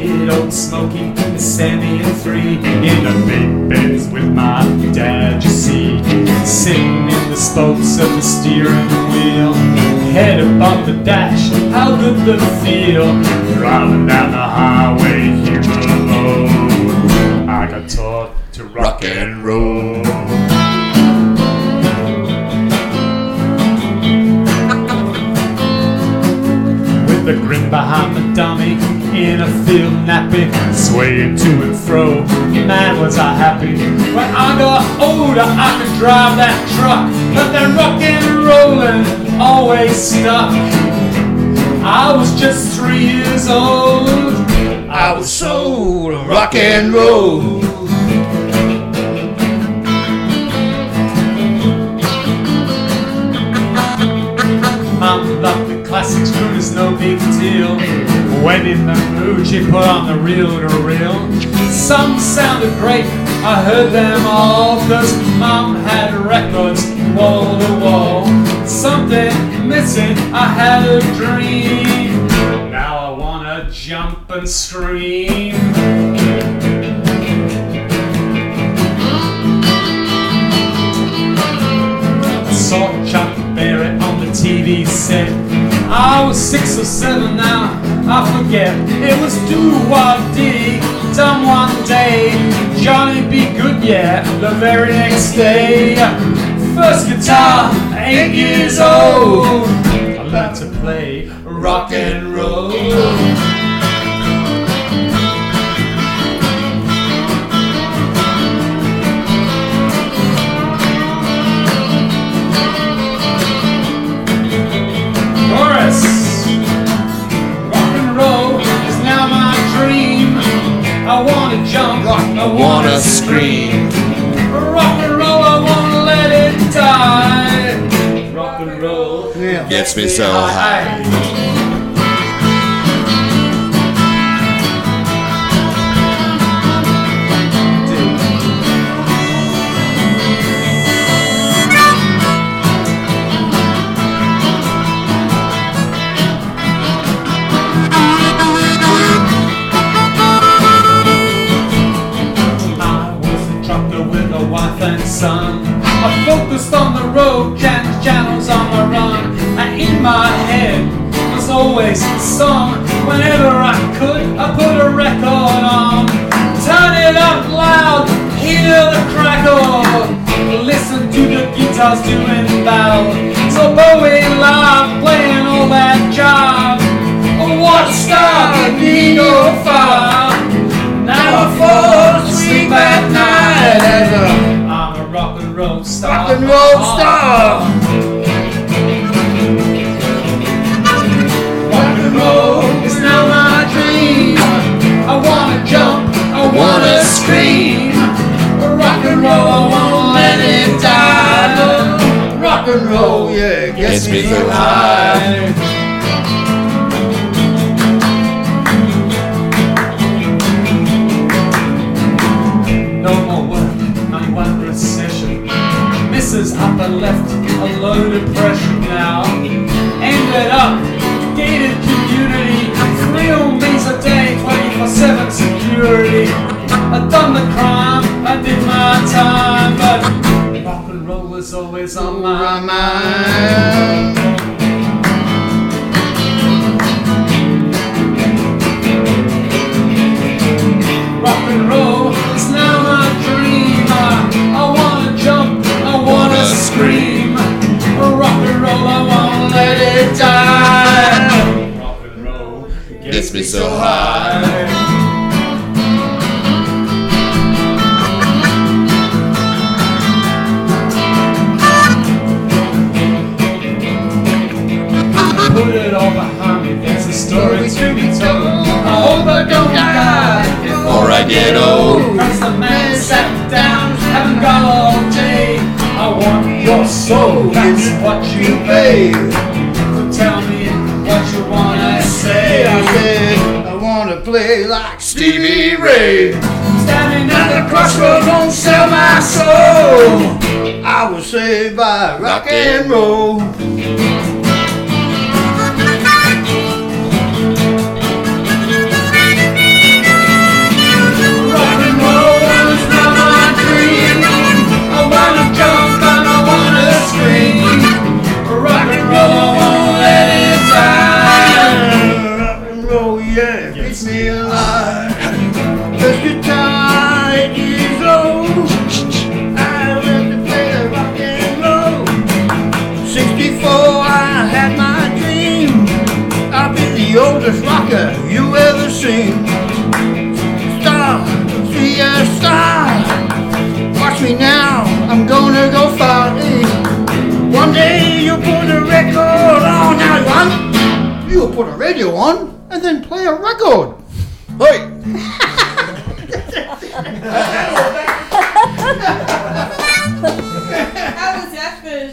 kid, old smoking a semi and three in the big beds with my dad, you see, sitting in the spokes of the steering wheel, head above the dash, how good the feel, driving down the highway here alone. I got taught to rock, and roll. With a grin behind the dummy in a field napping, swaying to and fro. Man, was I happy when I got older. I could drive that truck, but that rockin' and rollin' always stuck. I was just three years old. I was sold rock and roll. Classics, food is no big deal. When in the mood, she put on the reel to reel. Some sounded great, I heard them all, cause Mom had records wall to wall. Something missing, I had a dream. Now I wanna jump and scream. Berry on the TV set. I was six or seven now, I forget. It was do what did done one day. Johnny B. Goode, yeah, the very next day. First guitar, eight years old. I learned to play rock and roll. I scream. Rock and roll, I wanna let it die. Rock and roll Gets me so high. Guitars doing battle. So Bowie live playing all that job. What star did he go far? Now I fall asleep at night as a I'm a rock and roll star. Rock and roll star. Ah. So so high. No more work, not one recession. Mrs. Upper left a low depression now. Ended up gated community, three on meals a day, 24/7 security. I done was always on my mind. Rock and roll is now my dream. I, I wanna jump, I wanna scream. Rock and roll, I won't let it die. Rock and roll Gets me so high. You. Tell me what you wanna say. I said I wanna play like Stevie Ray. Standing at the Crossroads crossroads, don't sell my soul. I was saved by rock and roll. The oldest rocker you ever seen. Star, three-year star. Watch me now, I'm gonna go far. One day you'll put a record on. Now, one, you'll put a radio on and then play a record. Hey.